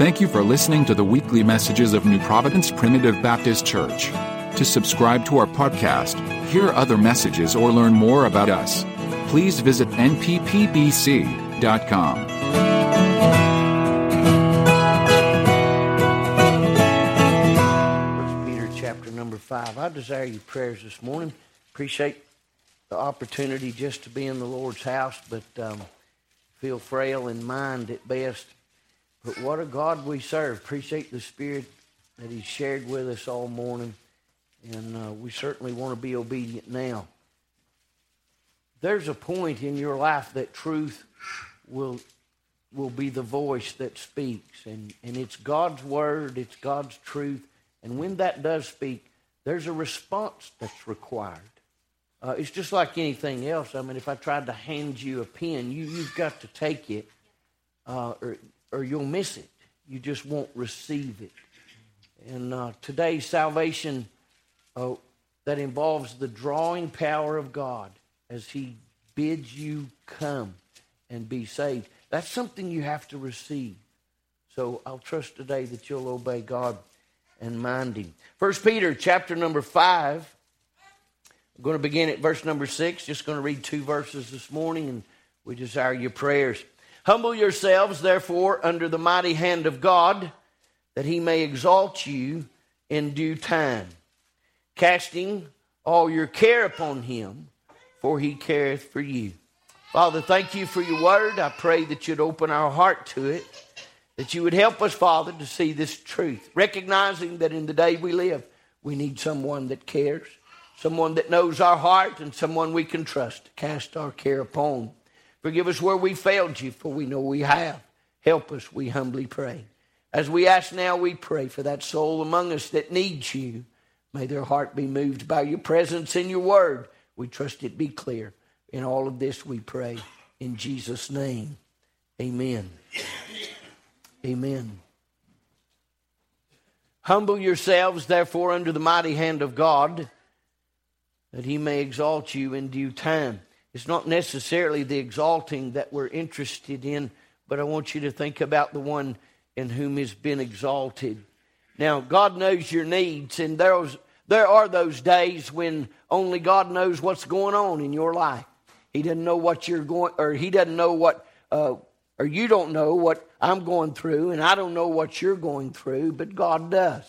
Thank you for listening to the weekly messages of New Providence Primitive Baptist Church. To subscribe to our podcast, hear other messages, or learn more about us, please visit nppbc.com. Five. I desire your prayers this morning. Appreciate the opportunity just to be in the Lord's house, but um, feel frail in mind at best. But what a God we serve. Appreciate the Spirit that He's shared with us all morning, and uh, we certainly want to be obedient now. There's a point in your life that truth will will be the voice that speaks, and, and it's God's word, it's God's truth, and when that does speak, there's a response that's required. Uh, it's just like anything else. I mean, if I tried to hand you a pen, you, you've got to take it, uh, or, or you'll miss it. You just won't receive it. And uh, today's salvation uh, that involves the drawing power of God as He bids you come and be saved. That's something you have to receive. So I'll trust today that you'll obey God and mind Him. First Peter chapter number five. I'm going to begin at verse number six. Just going to read two verses this morning, and we desire your prayers. Humble yourselves, therefore, under the mighty hand of God, that he may exalt you in due time, casting all your care upon him, for he careth for you. Father, thank you for your word. I pray that you'd open our heart to it, that you would help us, Father, to see this truth, recognizing that in the day we live, we need someone that cares, someone that knows our heart, and someone we can trust to cast our care upon. Forgive us where we failed you, for we know we have. Help us, we humbly pray. As we ask now, we pray for that soul among us that needs you. May their heart be moved by your presence and your word. We trust it be clear. In all of this, we pray in Jesus' name. Amen. Amen. Humble yourselves, therefore, under the mighty hand of God, that he may exalt you in due time. It's not necessarily the exalting that we're interested in, but I want you to think about the one in whom has been exalted. Now, God knows your needs, and there's, there are those days when only God knows what's going on in your life. He doesn't know what you're going, or He doesn't know what, uh, or you don't know what I'm going through, and I don't know what you're going through, but God does.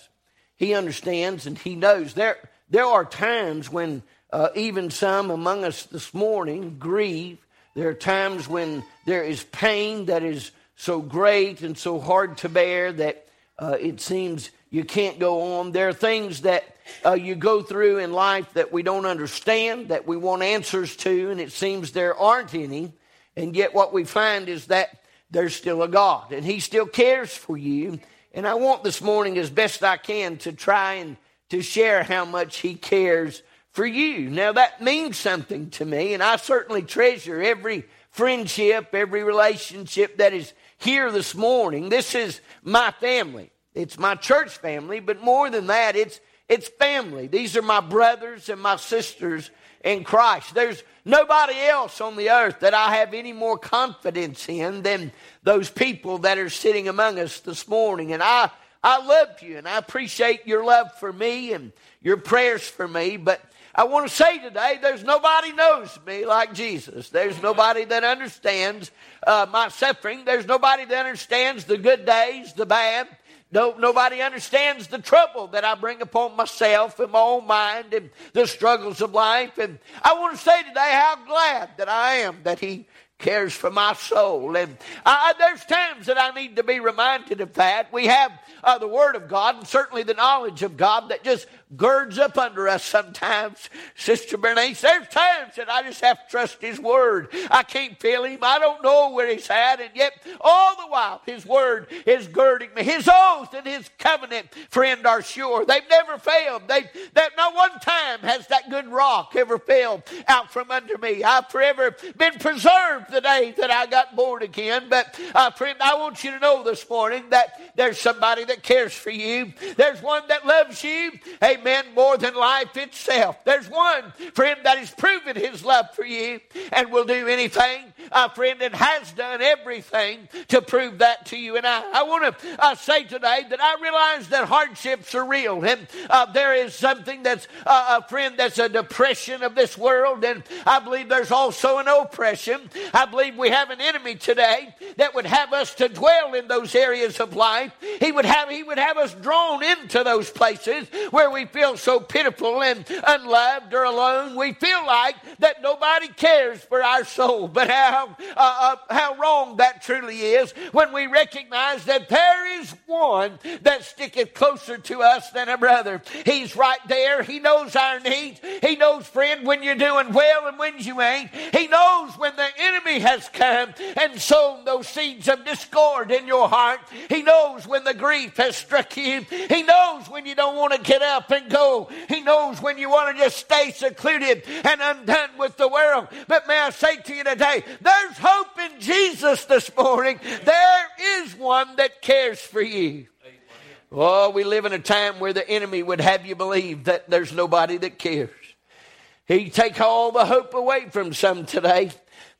He understands and He knows. There, there are times when uh, even some among us this morning grieve. There are times when there is pain that is so great and so hard to bear that uh, it seems you can't go on. There are things that uh, you go through in life that we don't understand, that we want answers to, and it seems there aren't any. And yet, what we find is that there's still a God, and He still cares for you. And I want this morning, as best I can, to try and to share how much He cares for you. Now, that means something to me, and I certainly treasure every friendship, every relationship that is here this morning. This is my family. It's my church family, but more than that, it's, it's family. These are my brothers and my sisters in Christ. There's nobody else on the earth that I have any more confidence in than those people that are sitting among us this morning. And I, I love you and I appreciate your love for me and your prayers for me, but I want to say today, there's nobody knows me like Jesus. There's nobody that understands uh, my suffering. There's nobody that understands the good days, the bad. No, nobody understands the trouble that I bring upon myself and my own mind and the struggles of life. And I want to say today how glad that I am that He cares for my soul. And there's times that I need to be reminded of that. We have uh, the Word of God and certainly the knowledge of God that just girds up under us sometimes. Sister Bernice, there's times that I just have to trust His Word. I can't feel Him. I don't know where He's at. And yet, all the while, His Word is girding me. His oath and His covenant, friend, are sure. They've never failed. They've, that not one time has that good rock ever failed out from under me. I've forever been preserved the day that I got born again. But, uh, friend, I want you to know this morning that there's somebody that cares for you. There's one that loves you, amen, more than life itself. There's one, friend, that has proven his love for you and will do anything, uh, friend, and has done everything to prove that to you. And I, I want to uh, say today that I realize that hardships are real and uh, there is something that's, uh, a friend, that's a depression of this world. And I believe there's also an oppression. Believe we have an enemy today that would have us to dwell in those areas of life. He would have, he would have us drawn into those places where we feel so pitiful and unloved or alone. We feel like that nobody cares for our soul. But how, uh, uh, how wrong that truly is when we recognize that there is one that sticketh closer to us than a brother. He's right there. He knows our needs. He knows, friend, when you're doing well and when you ain't. He knows when the enemy has come and sown those seeds of discord in your heart. He knows when the grief has struck you. He knows when you don't want to get up and go. He knows when you want to just stay secluded and undone with the world. But may I say to you today, there's hope in Jesus this morning. There is one that cares for you. Oh, we live in a time where the enemy would have you believe that there's nobody that cares. He take all the hope away from some today.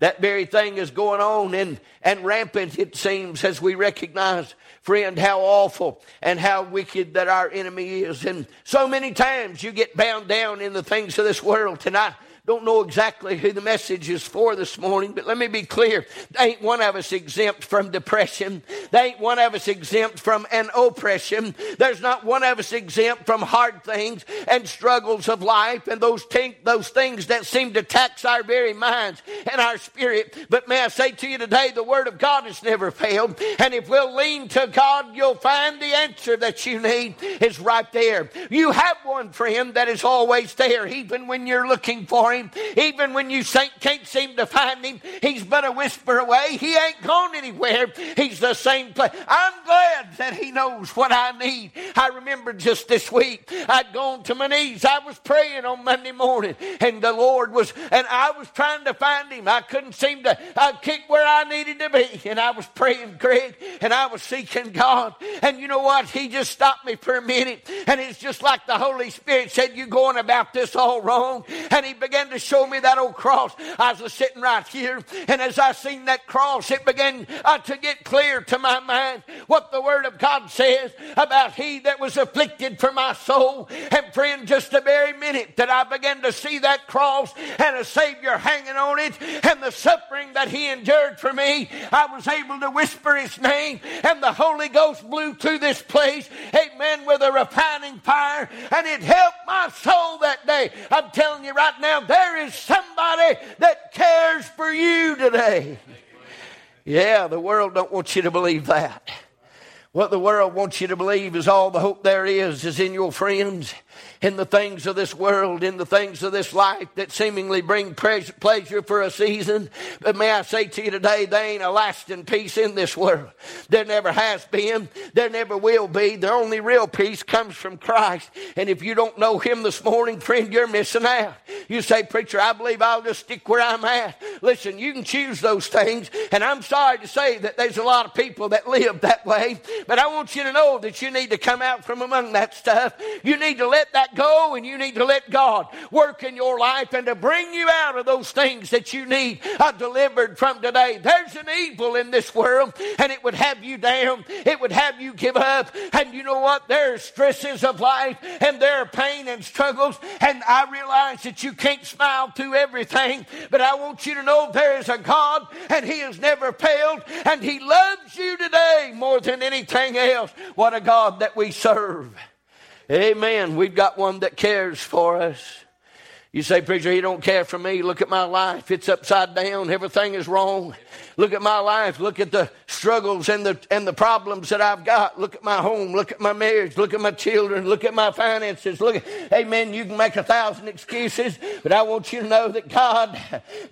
That very thing is going on and, and rampant, it seems, as we recognize, friend, how awful and how wicked that our enemy is. And so many times you get bound down in the things of this world tonight don't know exactly who the message is for this morning, but let me be clear. There ain't one of us exempt from depression. There ain't one of us exempt from an oppression. There's not one of us exempt from hard things and struggles of life and those, t- those things that seem to tax our very minds and our spirit. But may I say to you today, the Word of God has never failed. And if we'll lean to God, you'll find the answer that you need is right there. You have one friend that is always there, even when you're looking for him. Even when you can't seem to find him, he's but a whisper away. He ain't gone anywhere. He's the same place. I'm glad that he knows what I need. I remember just this week, I'd gone to my knees. I was praying on Monday morning, and the Lord was, and I was trying to find him. I couldn't seem to uh, kick where I needed to be. And I was praying, Greg, and I was seeking God. And you know what? He just stopped me for a minute. And it's just like the Holy Spirit said, You're going about this all wrong. And he began to show me that old cross. I was sitting right here, and as I seen that cross, it began uh, to get clear to my mind what the Word of God says about He that was afflicted for my soul. And friend, just the very minute that I began to see that cross and a Savior hanging on it, and the suffering that He endured for me, I was able to whisper His name, and the Holy Ghost blew through this place, amen, with a refining fire, and it helped my soul that day. I'm telling you right now, there is somebody that cares for you today. Yeah, the world don't want you to believe that. What the world wants you to believe is all the hope there is is in your friends in the things of this world, in the things of this life that seemingly bring pleasure for a season. But may I say to you today, there ain't a lasting peace in this world. There never has been. There never will be. The only real peace comes from Christ. And if you don't know Him this morning, friend, you're missing out. You say, Preacher, I believe I'll just stick where I'm at. Listen, you can choose those things. And I'm sorry to say that there's a lot of people that live that way. But I want you to know that you need to come out from among that stuff. You need to let that go and you need to let God work in your life and to bring you out of those things that you need uh, delivered from today. There's an evil in this world and it would have you down. It would have you give up. And you know what? There are stresses of life and there are pain and struggles. And I realize that you can't smile through everything, but I want you to know there is a God and He has never failed and He loves you today more than anything else. What a God that we serve. Amen. We've got one that cares for us. You say, Preacher, he don't care for me. Look at my life. It's upside down. Everything is wrong. Look at my life. Look at the struggles and the, and the problems that I've got. Look at my home. Look at my marriage. Look at my children. Look at my finances. Look at, amen. You can make a thousand excuses, but I want you to know that God,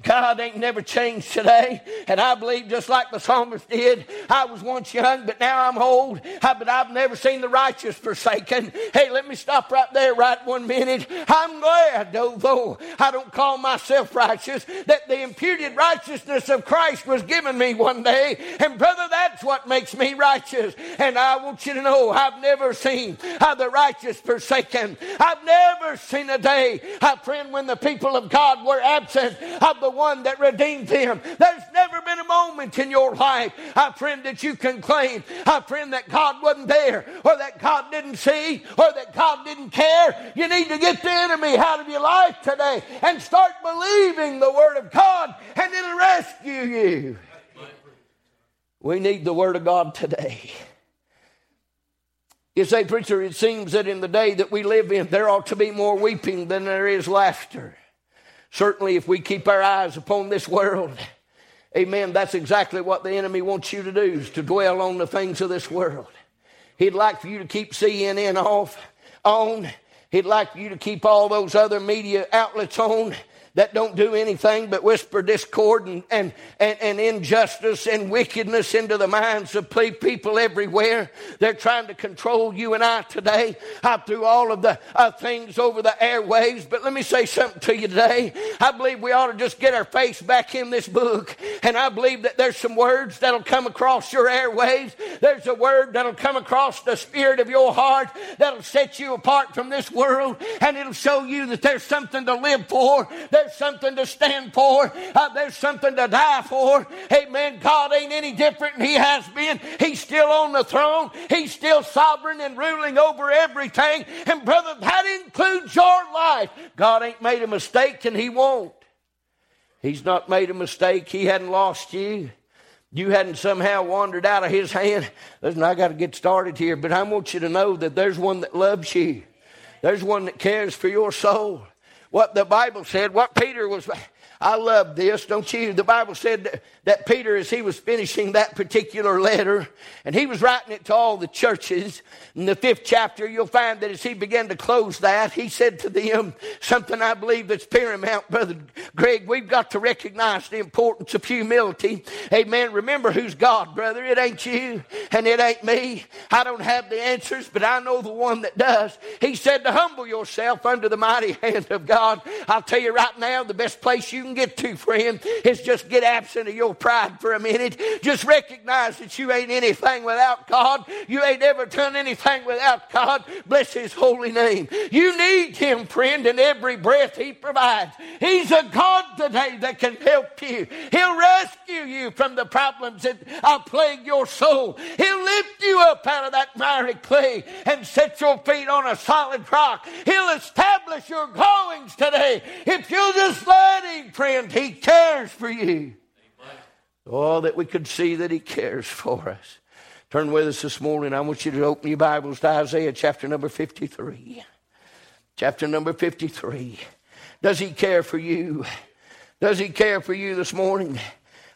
God ain't never changed today. And I believe just like the psalmist did, I was once young, but now I'm old. But I've never seen the righteous forsaken. Hey, let me stop right there right one minute. I'm glad, though I don't call myself righteous, that the imputed righteousness of Christ was given me one day. And brother, that's what makes me righteous. And I want you to know I've never seen how the righteous forsaken. I've never seen a day, I friend, when the people of God were absent of the one that redeemed them. There's never been a moment in your life, I friend, that you can claim, I friend, that God wasn't there, or that God didn't see, or that God didn't care. You need to get the enemy out of your life today and start believing the Word of God, and it'll rescue you. We need the Word of God today. You say, Preacher, it seems that in the day that we live in, there ought to be more weeping than there is laughter. Certainly, if we keep our eyes upon this world, amen, that's exactly what the enemy wants you to do, is to dwell on the things of this world. He'd like for you to keep CNN off, on. He'd like for you to keep all those other media outlets on that don't do anything but whisper discord and, and, and, and, injustice and wickedness into the minds of people everywhere. They're trying to control you and I today uh, through all of the uh, things over the airwaves. But let me say something to you today. I believe we ought to just get our face back in this book. And I believe that there's some words that'll come across your airwaves. There's a word that'll come across the spirit of your heart that'll set you apart from this world. And it'll show you that there's something to live for. There's something to stand for. Uh, there's something to die for. Amen. God ain't any different than He has been. He's still on the throne. He's still sovereign and ruling over everything. And brother, that includes your life. God ain't made a mistake and He won't. He's not made a mistake. He hadn't lost you. You hadn't somehow wandered out of his hand. Listen, I got to get started here, but I want you to know that there's one that loves you. There's one that cares for your soul what the Bible said, what Peter was. I love this, don't you? The Bible said that, Peter, as he was finishing that particular letter, and he was writing it to all the churches, in the fifth chapter, you'll find that as he began to close that, he said to them something I believe that's paramount, Brother Greg. We've got to recognize the importance of humility. Amen. Remember who's God, brother. It ain't you, and it ain't me. I don't have the answers, but I know the one that does. He said to humble yourself under the mighty hand of God. I'll tell you right now, the best place you can get to, friend, is just get absent of your pride for a minute. Just recognize that you ain't anything without God. You ain't ever done anything without God. Bless His holy name. You need Him, friend, in every breath He provides. He's a God today that can help you. He'll rescue you from the problems that are plague your soul. He'll lift you up out of that miry clay and set your feet on a solid rock. He'll establish your goings today if you'll just let Him, friend. He cares for you. Oh, that we could see that He cares for us. Turn with us this morning. I want you to open your Bibles to Isaiah chapter number 53. Chapter number 53. Does He care for you? Does He care for you this morning?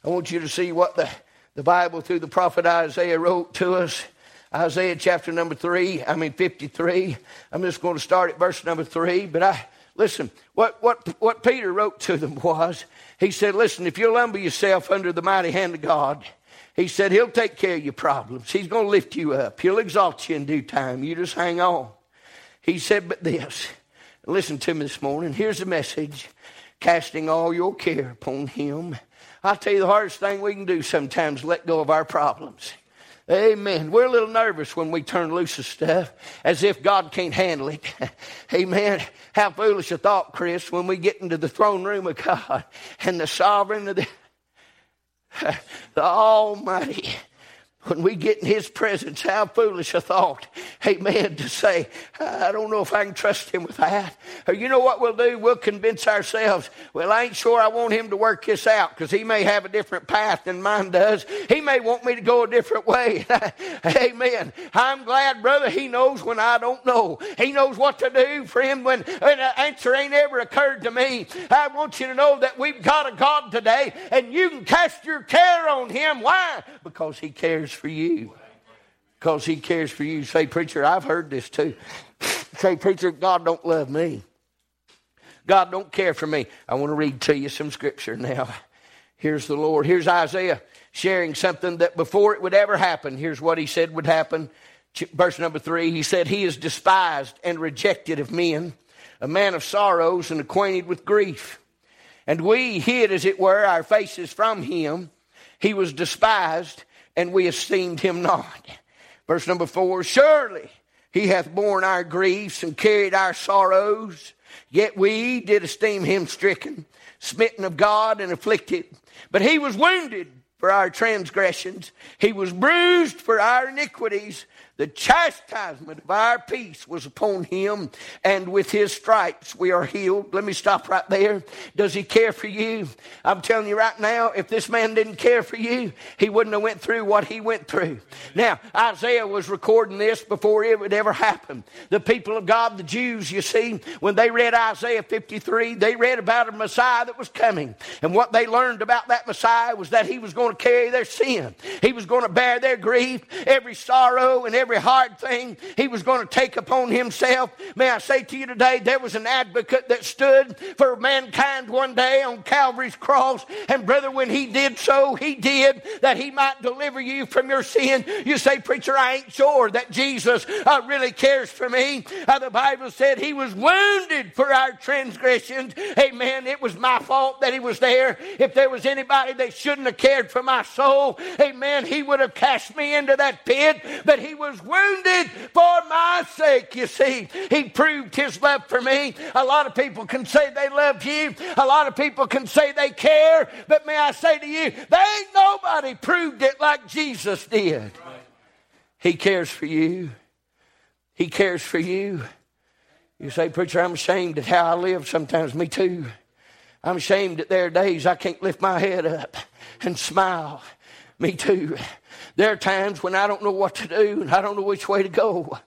I want you to see what the, the Bible through the prophet Isaiah wrote to us. Isaiah chapter number 3, I mean 53. I'm just going to start at verse number 3, but I listen, what, what, what Peter wrote to them was, he said, Listen, if you'll humble yourself under the mighty hand of God, he said, He'll take care of your problems. He's going to lift you up. He'll exalt you in due time. You just hang on. He said, But this, listen to me this morning. Here's the message casting all your care upon Him. I tell you, the hardest thing we can do sometimes let go of our problems. Amen. We're a little nervous when we turn loose of stuff as if God can't handle it. Amen. How foolish a thought, Chris, when we get into the throne room of God and the sovereign of the, the Almighty when we get in his presence, how foolish a thought, amen, to say, I don't know if I can trust him with that. Or you know what we'll do? We'll convince ourselves, well, I ain't sure I want him to work this out because he may have a different path than mine does. He may want me to go a different way. amen. I'm glad, brother, he knows when I don't know. He knows what to do, friend, when, when an answer ain't ever occurred to me. I want you to know that we've got a God today and you can cast your care on him. Why? Because he cares for you. Because he cares for you. Say, preacher, I've heard this too. Say, preacher, God don't love me. God don't care for me. I want to read to you some scripture now. Here's the Lord. Here's Isaiah sharing something that before it would ever happen, here's what he said would happen. Verse number three, he said, He is despised and rejected of men, a man of sorrows and acquainted with grief. And we hid, as it were, our faces from him. He was despised, and we esteemed him not. Verse number four Surely he hath borne our griefs and carried our sorrows, yet we did esteem him stricken, smitten of God, and afflicted. But he was wounded for our transgressions, he was bruised for our iniquities. The chastisement of our peace was upon him, and with his stripes we are healed. Let me stop right there. Does he care for you? I'm telling you right now, if this man didn't care for you, he wouldn't have went through what he went through. Now, Isaiah was recording this before it would ever happen. The people of God, the Jews, you see, when they read Isaiah 53, they read about a Messiah that was coming. And what they learned about that Messiah was that he was going to carry their sin. He was going to bear their grief, every sorrow, and every every hard thing he was going to take upon himself. May I say to you today, there was an advocate that stood for mankind one day on Calvary's cross. And brother, when he did so, he did that he might deliver you from your sin. You say, preacher, I ain't sure that Jesus uh, really cares for me. Uh, the Bible said he was wounded for our transgressions. Amen. It was my fault that he was there. If there was anybody that shouldn't have cared for my soul, amen, he would have cast me into that pit. But he was was wounded for my sake, you see. He proved his love for me. A lot of people can say they love you, a lot of people can say they care, but may I say to you, there ain't nobody proved it like Jesus did. He cares for you. He cares for you. You say, Preacher, I'm ashamed at how I live sometimes. Me too. I'm ashamed that there are days I can't lift my head up and smile. Me too. There are times when I don't know what to do and I don't know which way to go.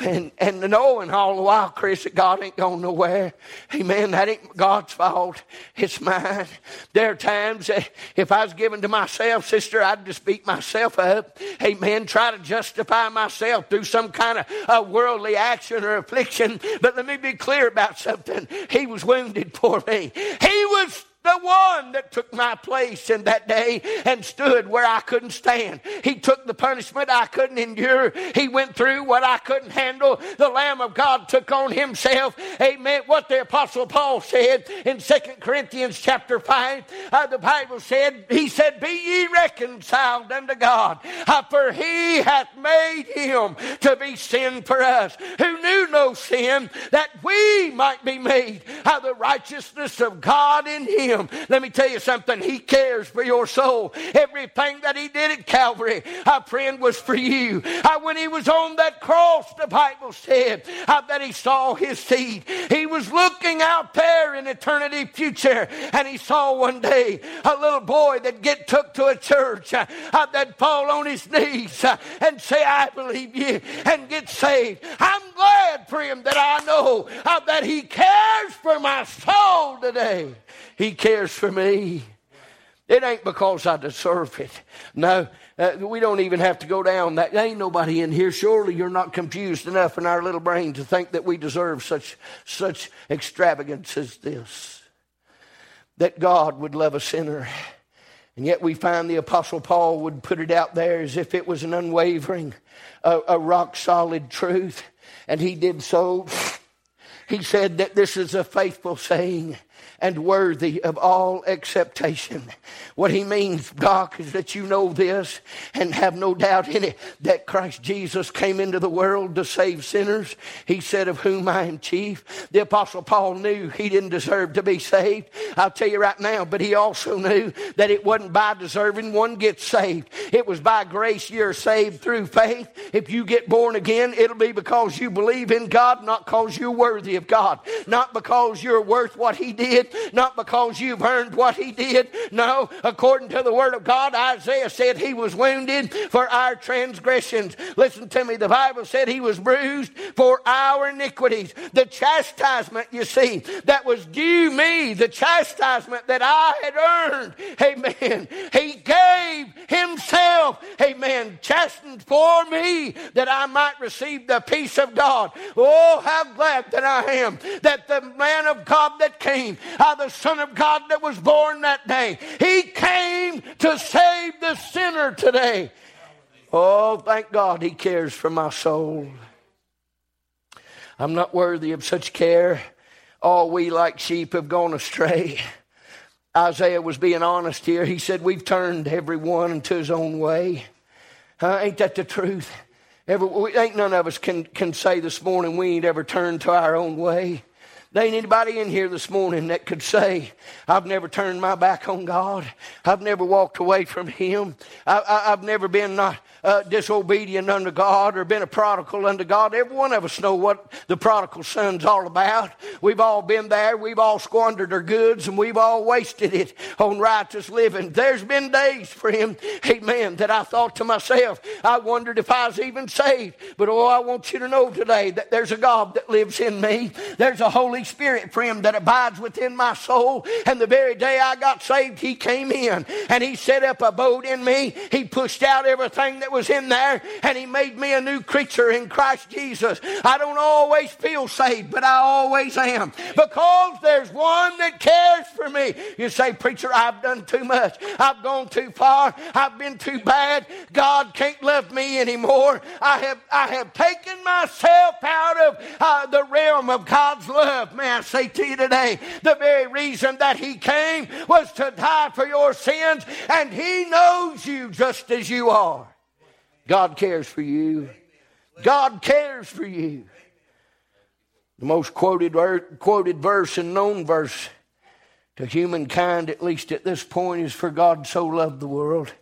And, and knowing all the while, Chris, that God ain't going nowhere. Amen. That ain't God's fault. It's mine. There are times that if I was given to myself, sister, I'd just beat myself up. Amen. Try to justify myself through some kind of worldly action or affliction. But let me be clear about something. He was wounded for me. He was the one that took my place in that day and stood where I couldn't stand. He took the punishment I couldn't endure. He went through what I couldn't handle. The Lamb of God took on himself, amen, what the Apostle Paul said in Second Corinthians chapter 5. Uh, the Bible said, he said, Be ye reconciled unto God, uh, for he hath made him to be sin for us, who knew no sin, that we might be made uh, the righteousness of God in him him. Let me tell you something. He cares for your soul. Everything that he did at Calvary, our friend, was for you. Uh, when he was on that cross, the Bible said uh, that he saw his seed. He was looking out there in eternity future, and he saw one day a little boy that get took to a church uh that fall on his knees uh, and say, "I believe you," and get saved. I'm glad for him that I know uh, that he cares for my soul today. He cares for me. It ain't because I deserve it. No, uh, we don't even have to go down that. There ain't nobody in here. Surely you're not confused enough in our little brain to think that we deserve such, such extravagance as this. That God would love a sinner. And yet we find the Apostle Paul would put it out there as if it was an unwavering, a, a rock solid truth. And he did so. He said that this is a faithful saying and worthy of all acceptation. What he means, Doc, is that you know this and have no doubt in it that Christ Jesus came into the world to save sinners. He said, Of whom I am chief. The Apostle Paul knew he didn't deserve to be saved. I'll tell you right now, but he also knew that it wasn't by deserving one gets saved. It was by grace you're saved through faith. If you get born again, it'll be because you believe in God, not because you're worthy of God, not because you're worth what He did, not because you've earned what He did. No, according to the Word of God, Isaiah said He was wounded for our transgressions. Listen to me, the Bible said He was bruised for our iniquities. The chastisement, you see, that was due me, the chastisement that I had earned, amen. He gave Himself, amen, chastened for me that I might receive the peace of God. Oh, how glad that I am that the man of God that came, uh, the Son of God that was born that day, he came to save the sinner today. Oh, thank God he cares for my soul. I'm not worthy of such care. All we like sheep have gone astray. Isaiah was being honest here. He said, We've turned everyone into his own way. Uh, ain't that the truth? Every, ain't none of us can, can say this morning we ain't ever turned to our own way. There ain't anybody in here this morning that could say, I've never turned my back on God. I've never walked away from Him. I, have never been not uh, disobedient unto God or been a prodigal unto God. Every one of us know what the prodigal son's all about. We've all been there. We've all squandered our goods and we've all wasted it on righteous living. There's been days, friend, amen, that I thought to myself, I wondered if I was even saved. But oh, I want you to know today that there's a God that lives in me. There's a Holy Spirit, friend, that abides within my soul. And the very day I got saved, He came in and He set up a boat in me. He pushed out everything that was in there and He made me a new creature in Christ Jesus. I don't always feel saved, but I always am because there's one that cares for me. You say, Preacher, I've done too much. I've gone too far. I've been too bad. God can't love me anymore. I have, I have taken myself out of uh, the realm of God's love. May I say to you today, the very reason that He came was to die for your sins, and He knows you just as you are. God cares for you. God cares for you. The most quoted, quoted verse and known verse to humankind, at least at this point, is For God so loved the world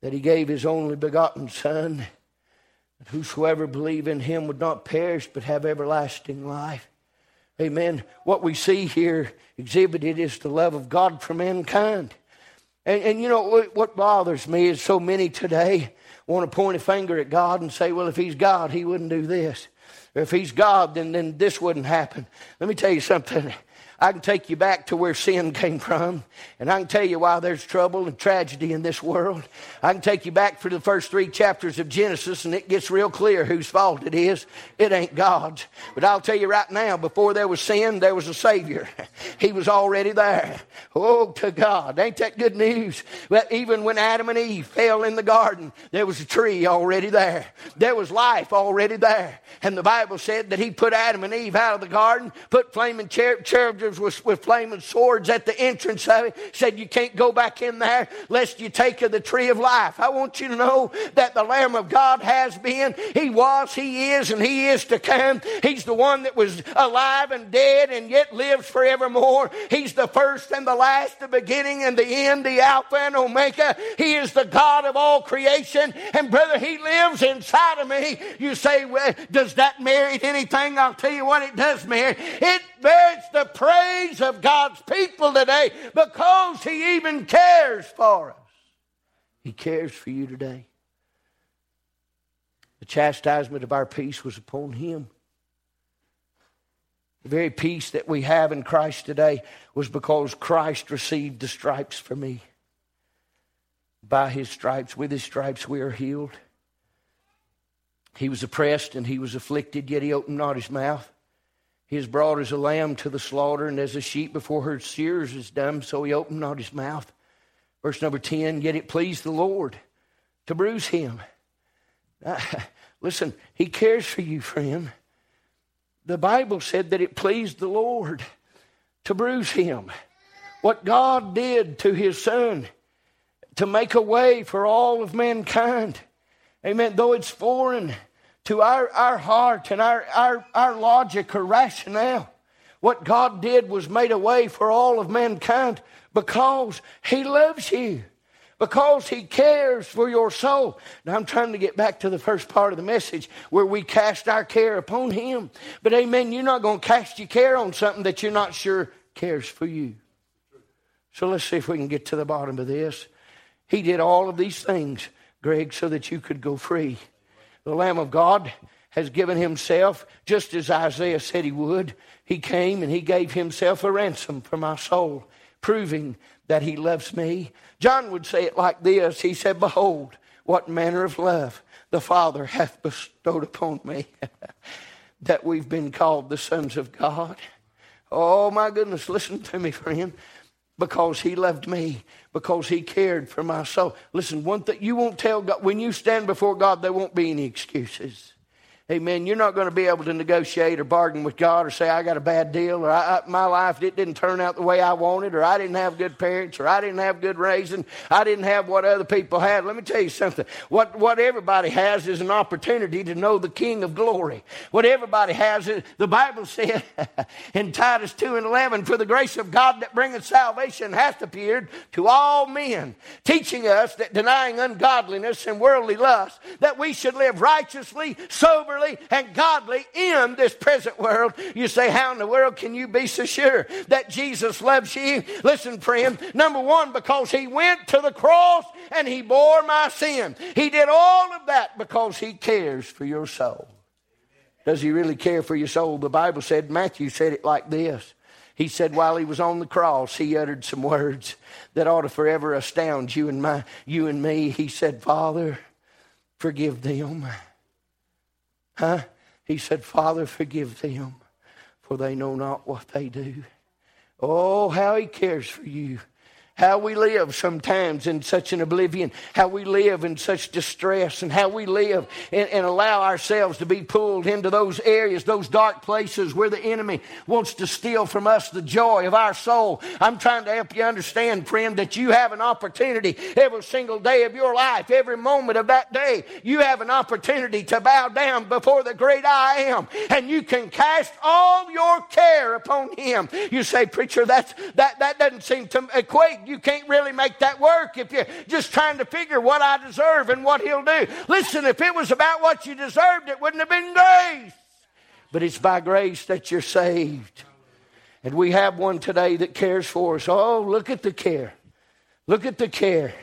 that he gave his only begotten Son, that whosoever believe in him would not perish but have everlasting life. Amen. What we see here exhibited is the love of God for mankind. And, and you know what bothers me is so many today want to point a finger at God and say, well, if He's God, He wouldn't do this. Or if He's God, then, then this wouldn't happen. Let me tell you something. I can take you back to where sin came from, and I can tell you why there's trouble and tragedy in this world. I can take you back for the first three chapters of Genesis, and it gets real clear whose fault it is. It ain't God's. But I'll tell you right now, before there was sin, there was a Savior. He was already there. Oh, to God. Ain't that good news? Well, even when Adam and Eve fell in the garden, there was a tree already there. There was life already there. And the Bible said that He put Adam and Eve out of the garden, put flaming cherubs with, with flaming swords at the entrance of it, said, You can't go back in there lest you take of the tree of life. I want you to know that the Lamb of God has been, He was, He is, and He is to come. He's the one that was alive and dead and yet lives forevermore. He's the first and the last, the beginning and the end, the Alpha and Omega. He is the God of all creation. And brother, He lives inside of me. You say, well, does that merit anything? I'll tell you what it does merit. It merits the praise of God's people today because He even cares for us. He cares for you today. The chastisement of our peace was upon Him. The very peace that we have in Christ today was because Christ received the stripes for me. By his stripes, with his stripes, we are healed. He was oppressed and he was afflicted, yet he opened not his mouth. He is brought as a lamb to the slaughter, and as a sheep before her shears is dumb, so he opened not his mouth. Verse number 10 Yet it pleased the Lord to bruise him. listen, he cares for you, friend. The Bible said that it pleased the Lord to bruise him. What God did to his son to make a way for all of mankind. Amen. Though it's foreign to our, our heart and our, our, our logic or rationale, what God did was made a way for all of mankind because He loves you, because He cares for your soul. Now, I'm trying to get back to the first part of the message where we cast our care upon Him. But, amen, you're not going to cast your care on something that you're not sure cares for you. So, let's see if we can get to the bottom of this. He did all of these things, Greg, so that you could go free. The Lamb of God has given himself just as Isaiah said he would. He came and he gave himself a ransom for my soul, proving that he loves me. John would say it like this He said, Behold, what manner of love the Father hath bestowed upon me, that we've been called the sons of God. Oh my goodness, listen to me, friend because he loved me, because he cared for my soul. Listen, one thing you won't tell God, when you stand before God, there won't be any excuses. Amen. You're not going to be able to negotiate or bargain with God or say, I got a bad deal or I, I, my life it didn't turn out the way I wanted or I didn't have good parents or I didn't have good raising. I didn't have what other people had. Let me tell you something. What, what everybody has is an opportunity to know the King of glory. What everybody has is, the Bible said in Titus 2 and 11, for the grace of God that bringeth salvation hath appeared to all men, teaching us that denying ungodliness and worldly lust, that we should live righteously, sober, and godly in this present world. You say, How in the world can you be so sure that Jesus loves you? Listen, friend. Number one, because he went to the cross and he bore my sin. He did all of that because he cares for your soul. Does he really care for your soul? The Bible said, Matthew said it like this. He said while he was on the cross, he uttered some words that ought to forever astound you and my you and me. He said, Father, forgive them. Huh? He said, Father, forgive them, for they know not what they do. Oh, how he cares for you how we live sometimes in such an oblivion, how we live in such distress, and how we live and, and, allow ourselves to be pulled into those areas, those dark places where the enemy wants to steal from us the joy of our soul. I'm trying to help you understand, friend, that you have an opportunity every single day of your life, every moment of that day, you have an opportunity to bow down before the great I am, and you can cast all your care upon him. You say, preacher, that's, that, that doesn't seem to equate you can't really make that work if you're just trying to figure what I deserve and what He'll do. Listen, if it was about what you deserved, it wouldn't have been grace. But it's by grace that you're saved. And we have one today that cares for us. Oh, look at the care. Look at the care.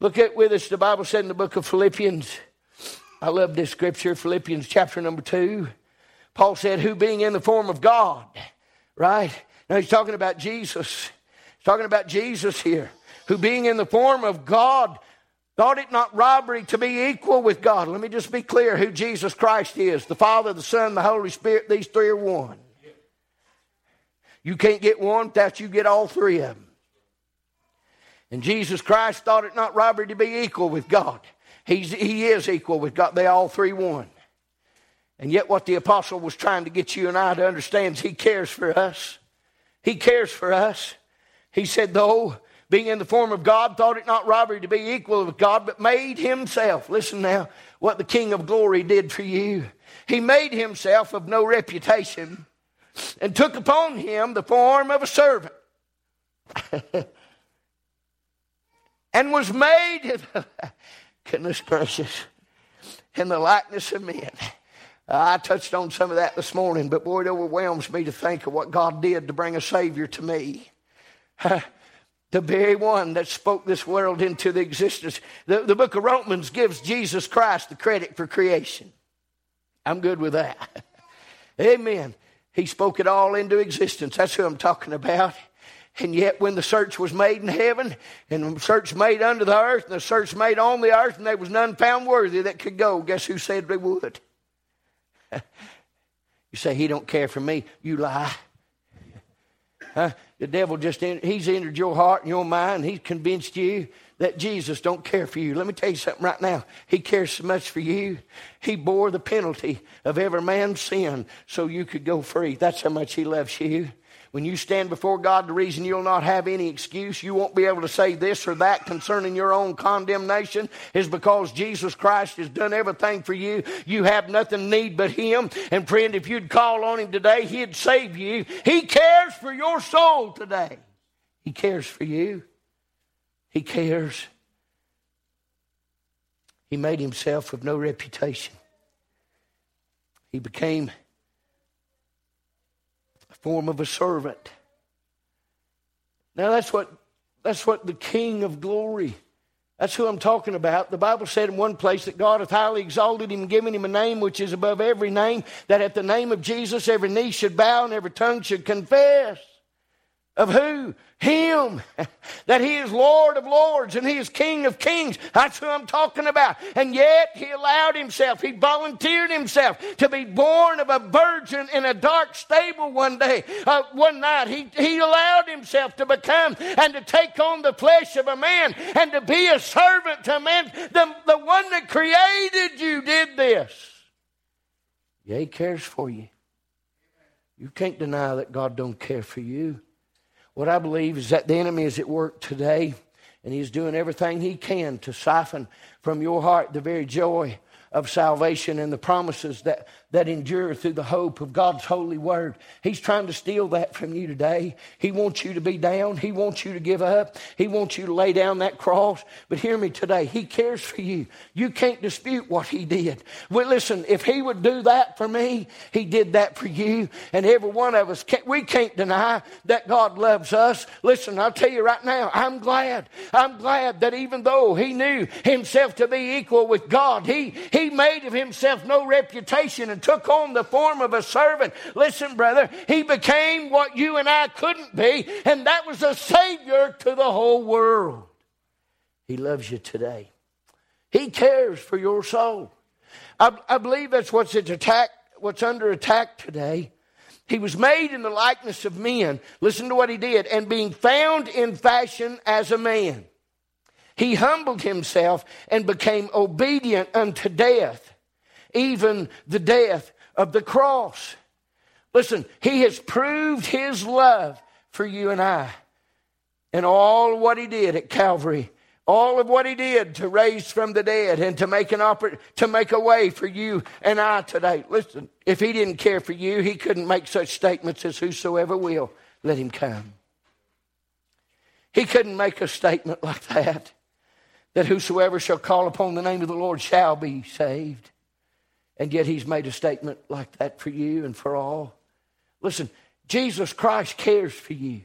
Look at with us, the Bible said in the book of Philippians. I love this scripture, Philippians chapter number two. Paul said, Who being in the form of God, right? Now he's talking about Jesus talking about Jesus here, who being in the form of God, thought it not robbery to be equal with God. Let me just be clear who Jesus Christ is the Father, the Son, the Holy Spirit. These three are one. You can't get one without you get all three of them. And Jesus Christ thought it not robbery to be equal with God. He's, he is equal with God. They all three one. And yet, what the apostle was trying to get you and I to understand is he cares for us. He cares for us. He said, though, being in the form of God, thought it not robbery to be equal with God, but made himself. Listen now, what the King of glory did for you. He made himself of no reputation and took upon him the form of a servant and was made, goodness gracious, in the likeness of men. I touched on some of that this morning, but boy, it overwhelms me to think of what God did to bring a Savior to me. the very one that spoke this world into the existence. The, the book of Romans gives Jesus Christ the credit for creation. I'm good with that. Amen. He spoke it all into existence. That's who I'm talking about. And yet, when the search was made in heaven, and the search made under the earth, and the search made on the earth, and there was none found worthy that could go, guess who said they would? you say, He don't care for me. You lie. Huh? The devil just, he's entered your heart and your mind. He's convinced you that Jesus don't care for you. Let me tell you something right now. He cares so much for you. He bore the penalty of every man's sin so you could go free. That's how much he loves you. When you stand before God, the reason you'll not have any excuse, you won't be able to say this or that concerning your own condemnation, is because Jesus Christ has done everything for you. You have nothing need but Him. And friend, if you'd call on Him today, He'd save you. He cares for your soul today. He cares for you. He cares. He made himself of no reputation. He became form of a servant. Now that's what that's what the King of glory. That's who I'm talking about. The Bible said in one place that God hath highly exalted him, given him a name which is above every name, that at the name of Jesus every knee should bow and every tongue should confess. Of who? Him. that He is Lord of Lords and He is King of Kings. That's who I'm talking about. And yet He allowed Himself, He volunteered Himself to be born of a virgin in a dark stable one day, uh, one night. He, he allowed Himself to become and to take on the flesh of a man and to be a servant to man. The, the one that created you did this. Yeah, He cares for you. You can't deny that God don't care for you. What I believe is that the enemy is at work today, and he's doing everything he can to siphon from your heart the very joy of salvation and the promises that, that endure through the hope of God's holy word. He's trying to steal that from you today. He wants you to be down. He wants you to give up. He wants you to lay down that cross. But hear me today. He cares for you. You can't dispute what He did. Well, listen, if He would do that for me, He did that for you. And every one of us, can't, we can't deny that God loves us. Listen, I'll tell you right now, I'm glad. I'm glad that even though He knew Himself to be equal with God, He, he made of Himself no reputation and took on the form of a servant. Listen, brother, he became what you and I couldn't be, and that was a Savior to the whole world. He loves you today. He cares for your soul. I, I believe that's what's attack, what's under attack today. He was made in the likeness of men. Listen to what he did. And being found in fashion as a man, he humbled himself and became obedient unto death, even the death of the cross. Listen, he has proved his love for you and I. And all what he did at Calvary, all of what he did to raise from the dead and to make an oppor- to make a way for you and I today. Listen, if he didn't care for you, he couldn't make such statements as whosoever will, let him come. He couldn't make a statement like that, that whosoever shall call upon the name of the Lord shall be saved. And yet he's made a statement like that for you and for all. Listen, Jesus Christ cares for you.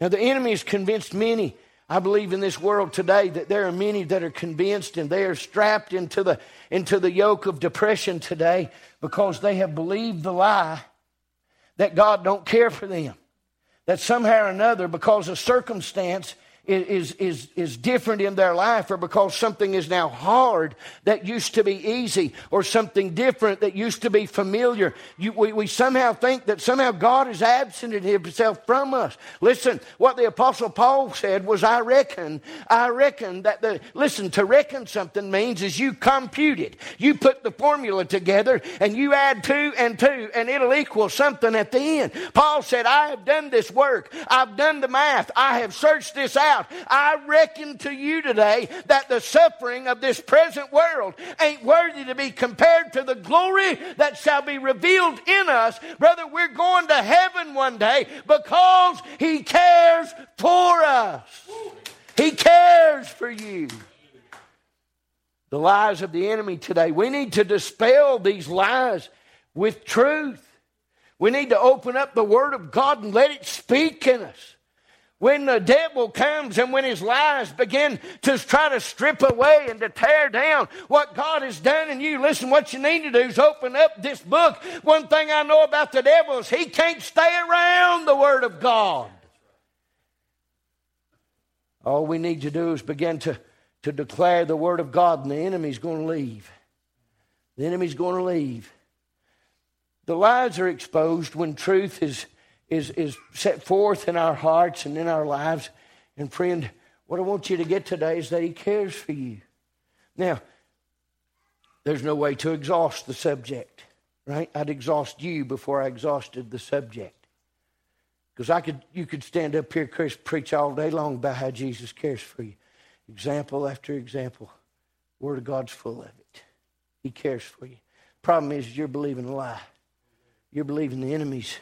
Now, the enemy has convinced many, I believe, in this world today that there are many that are convinced and they are strapped into the, into the yoke of depression today because they have believed the lie that God don't care for them. That somehow or another, because of circumstance, is, is, is different in their life or because something is now hard that used to be easy or something different that used to be familiar. You, we, we somehow think that somehow God has absented himself from us. Listen, what the apostle Paul said was, I reckon, I reckon that the, listen, to reckon something means is you compute it. You put the formula together and you add two and two and it'll equal something at the end. Paul said, I have done this work. I've done the math. I have searched this out out. I reckon to you today that the suffering of this present world ain't worthy to be compared to the glory that shall be revealed in us. Brother, we're going to heaven one day because He cares for us. He cares for you. The lies of the enemy today. We need to dispel these lies with truth. We need to open up the Word of God and let it speak in us. When the devil comes and when his lies begin to try to strip away and to tear down what God has done in you, listen, what you need to do is open up this book. One thing I know about the devil is he can't stay around the Word of God. All we need to do is begin to, to declare the Word of God, and the enemy's going to leave. The enemy's going to leave. The lies are exposed when truth is is, is set forth in our hearts and in our lives. And friend, what I want you to get today is that He cares for you. Now, there's no way to exhaust the subject, right? I'd exhaust you before I exhausted the subject. Because I could, you could stand up here, Chris, preach all day long about how Jesus cares for you. Example after example. Word of God's full of it. He cares for you. Problem is, you're believing a lie. You're believing the enemy's.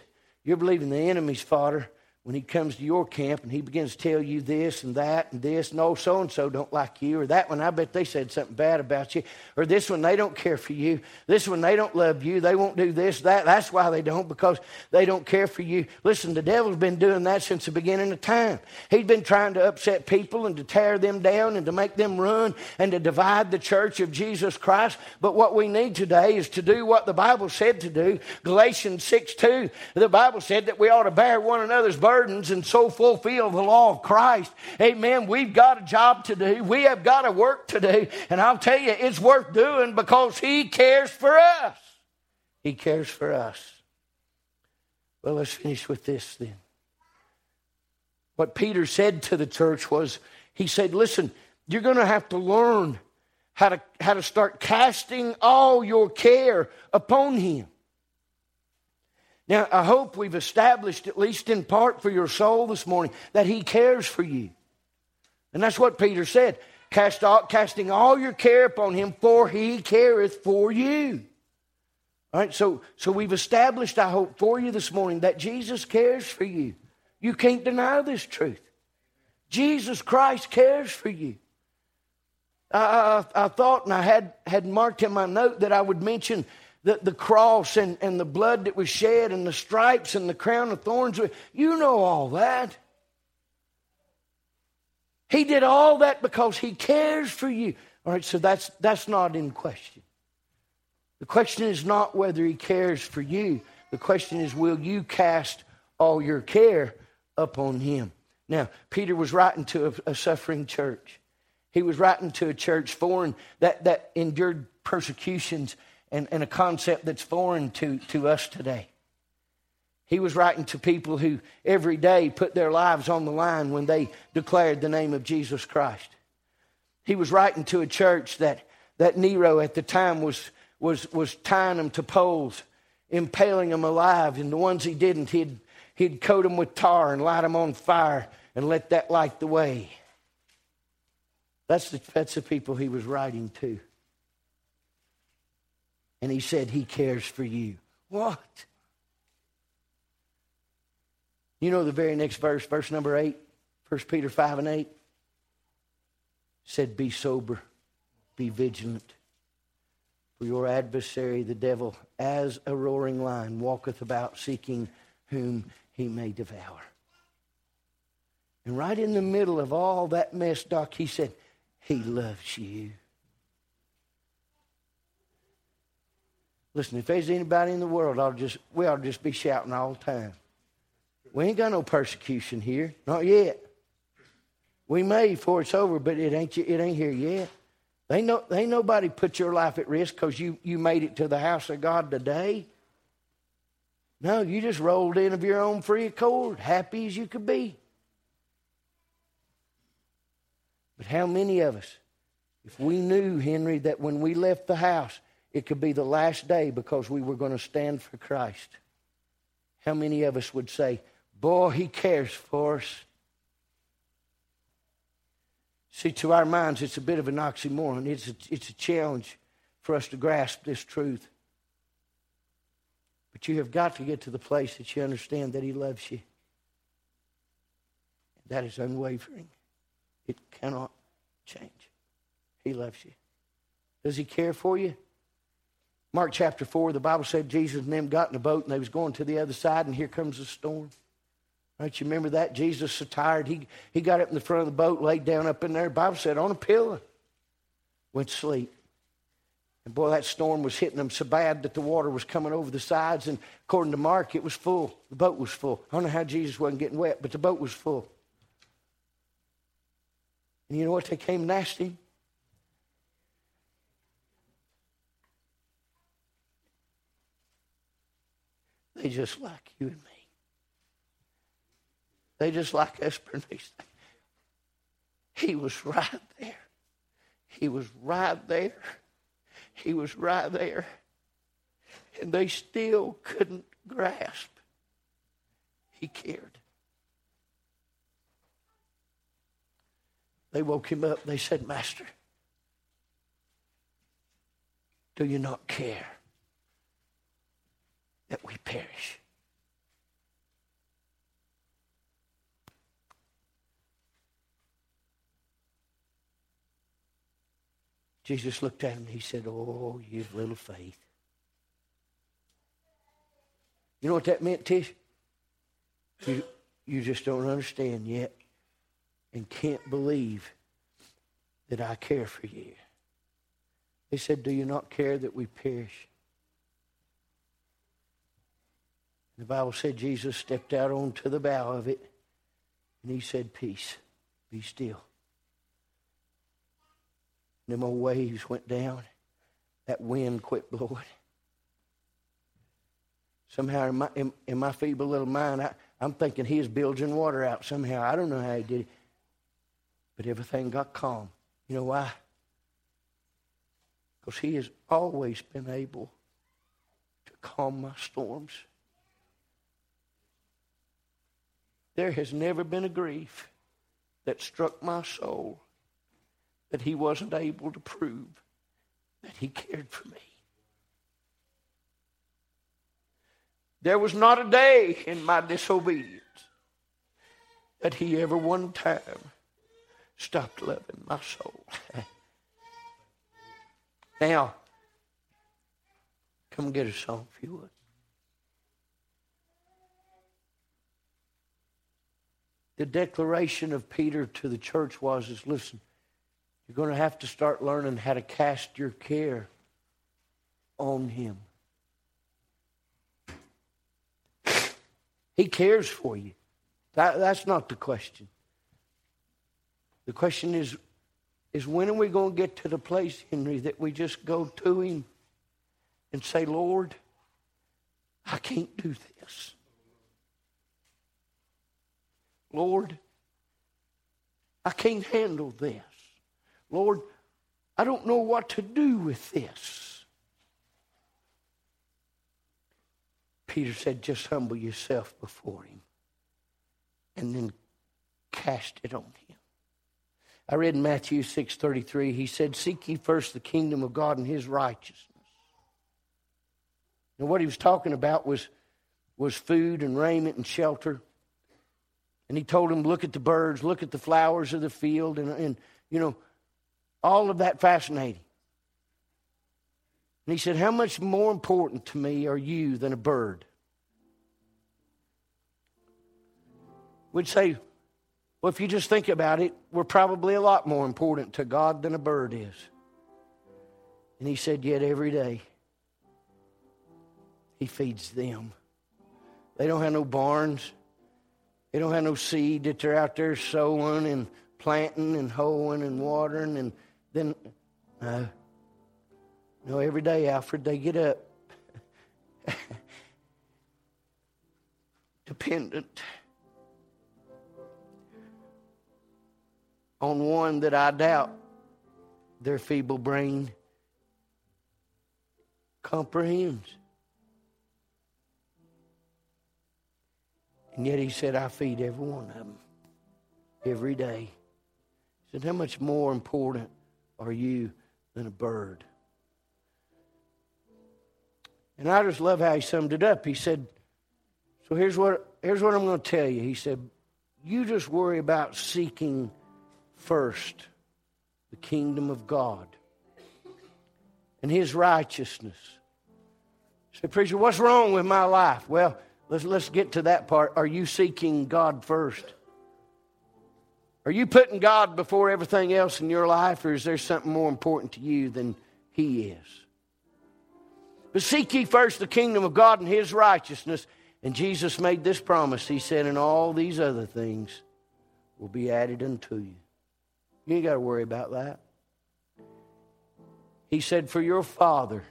You're believing the enemy's fodder when he comes to your camp and he begins to tell you this and that and this, no, so and so don't like you, or that one, I bet they said something bad about you, or this one, they don't care for you, this one, they don't love you, they won't do this, that. That's why they don't, because they don't care for you. Listen, the devil's been doing that since the beginning of time. He's been trying to upset people and to tear them down and to make them run and to divide the church of Jesus Christ. But what we need today is to do what the Bible said to do. Galatians 6 2, the Bible said that we ought to bear one another's burdens burdens and so fulfill the law of Christ. Amen. We've got a job to do. We have got a work to do. And I'll tell you, it's worth doing because He cares for us. He cares for us. Well, let's finish with this then. What Peter said to the church was, he said, listen, you're going to have to learn how to, how to start casting all your care upon him. Now, I hope we've established, at least in part for your soul this morning, that He cares for you. And that's what Peter said Cast all, casting all your care upon Him, for He careth for you. All right, so, so we've established, I hope, for you this morning that Jesus cares for you. You can't deny this truth. Jesus Christ cares for you. I, I, I thought and I had, had marked in my note that I would mention the, the cross and, and the blood that was shed and the stripes and the crown of thorns. You know all that. He did all that because he cares for you. All right, so that's, that's not in question. The question is not whether he cares for you. The question is, will you cast all your care upon him? Now, Peter was writing to a, a suffering church. He was writing to a church foreign that, that endured persecutions and, and a concept that's foreign to, to us today. He was writing to people who every day put their lives on the line when they declared the name of Jesus Christ. He was writing to a church that, that Nero at the time was, was, was tying them to poles, impaling them alive, and the ones he didn't, he'd, he'd coat them with tar and light them on fire and let that light the way. That's the, that's the people he was writing to. And he said he cares for you. What? You know the very next verse, verse number 8, 1 Peter 5 and 8 said, Be sober, be vigilant. For your adversary, the devil, as a roaring lion, walketh about seeking whom he may devour. And right in the middle of all that mess, Doc, he said, He loves you. Listen, if there's anybody in the world, I'll just we ought to just be shouting all the time. We ain't got no persecution here, not yet. We may before it's over, but it ain't it ain't here yet. They no, ain't nobody put your life at risk because you, you made it to the house of God today. No, you just rolled in of your own free accord, happy as you could be. But how many of us, if we knew, Henry, that when we left the house, it could be the last day because we were going to stand for Christ. How many of us would say, Boy, he cares for us? See, to our minds, it's a bit of an oxymoron. It's a, it's a challenge for us to grasp this truth. But you have got to get to the place that you understand that He loves you. That is unwavering. It cannot change. He loves you. Does He care for you? Mark chapter 4, the Bible said Jesus and them got in a boat and they was going to the other side, and here comes a storm. Right, you remember that? Jesus so tired. He, he got up in the front of the boat, laid down up in there. The Bible said on a pillow. Went to sleep. And boy, that storm was hitting them so bad that the water was coming over the sides. And according to Mark, it was full. The boat was full. I don't know how Jesus wasn't getting wet, but the boat was full. And you know what? They came and asked him. They just like you and me. They just like us, Bernice. He was right there. He was right there. He was right there. And they still couldn't grasp. He cared. They woke him up. They said, Master, do you not care that we perish? Jesus looked at him and he said, Oh, you've little faith. You know what that meant, Tish? You, you just don't understand yet and can't believe that I care for you. He said, Do you not care that we perish? The Bible said Jesus stepped out onto the bow of it and he said, Peace, be still. Them old waves went down. That wind quit blowing. Somehow, in my, in, in my feeble little mind, I, I'm thinking he is bilging water out somehow. I don't know how he did it. But everything got calm. You know why? Because he has always been able to calm my storms. There has never been a grief that struck my soul that he wasn't able to prove that he cared for me. There was not a day in my disobedience that he ever one time stopped loving my soul. now, come get a song if you would. The declaration of Peter to the church was is listen, you're going to have to start learning how to cast your care on him. He cares for you. That, that's not the question. The question is, is when are we going to get to the place, Henry, that we just go to him and say, Lord, I can't do this. Lord, I can't handle this. Lord, I don't know what to do with this. Peter said, just humble yourself before him and then cast it on him. I read in Matthew 6:33, he said, Seek ye first the kingdom of God and his righteousness. Now what he was talking about was, was food and raiment and shelter. And he told him, look at the birds, look at the flowers of the field, and, and you know, all of that fascinating. And he said, How much more important to me are you than a bird? We'd say, Well, if you just think about it, we're probably a lot more important to God than a bird is. And he said, Yet every day, he feeds them. They don't have no barns. They don't have no seed that they're out there sowing and planting and hoeing and watering and then, uh, no. No, every day, Alfred, they get up dependent on one that I doubt their feeble brain comprehends. And yet he said, I feed every one of them every day. He said, How much more important are you than a bird? And I just love how he summed it up. He said, So here's what, here's what I'm going to tell you. He said, You just worry about seeking first the kingdom of God and his righteousness. Say, Preacher, what's wrong with my life? Well, let's, let's get to that part. Are you seeking God first? Are you putting God before everything else in your life, or is there something more important to you than He is? But seek ye first the kingdom of God and His righteousness. And Jesus made this promise. He said, And all these other things will be added unto you. You ain't got to worry about that. He said, For your Father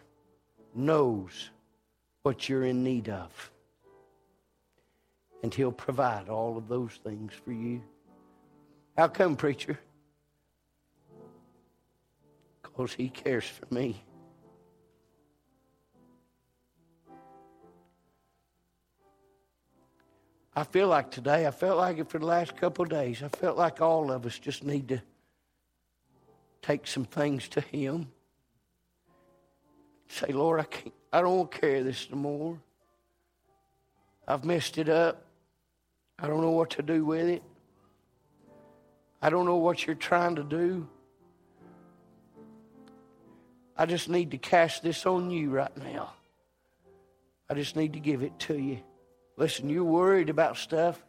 knows what you're in need of and He'll provide all of those things for you. How come, preacher? Because He cares for me. I feel like today, I felt like it for the last couple of days. I felt like all of us just need to take some things to Him. Say, Lord, I can't, I don't care this no more. I've messed it up. I don't know what to do with it. I don't know what you're trying to do. I just need to cast this on you right now. I just need to give it to you. Listen, you're worried about stuff.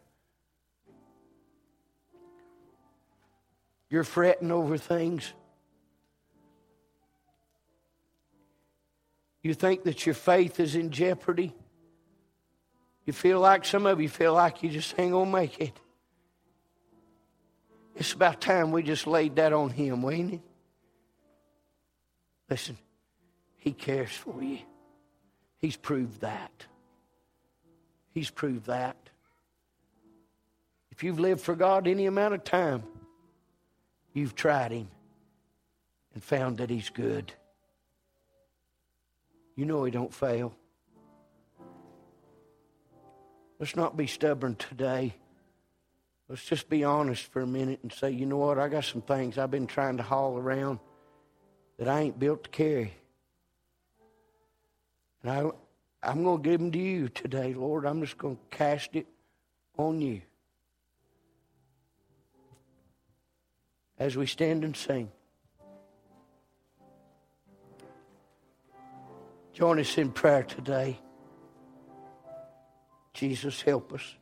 You're fretting over things. You think that your faith is in jeopardy. You feel like some of you feel like you just ain't gonna make it. It's about time we just laid that on him, ain't it? Listen, he cares for you. He's proved that. He's proved that. If you've lived for God any amount of time, you've tried Him and found that He's good. You know He don't fail. Let's not be stubborn today. Let's just be honest for a minute and say, you know what? I got some things I've been trying to haul around that I ain't built to carry. And I, I'm going to give them to you today, Lord. I'm just going to cast it on you. As we stand and sing, join us in prayer today. Jesus, help us.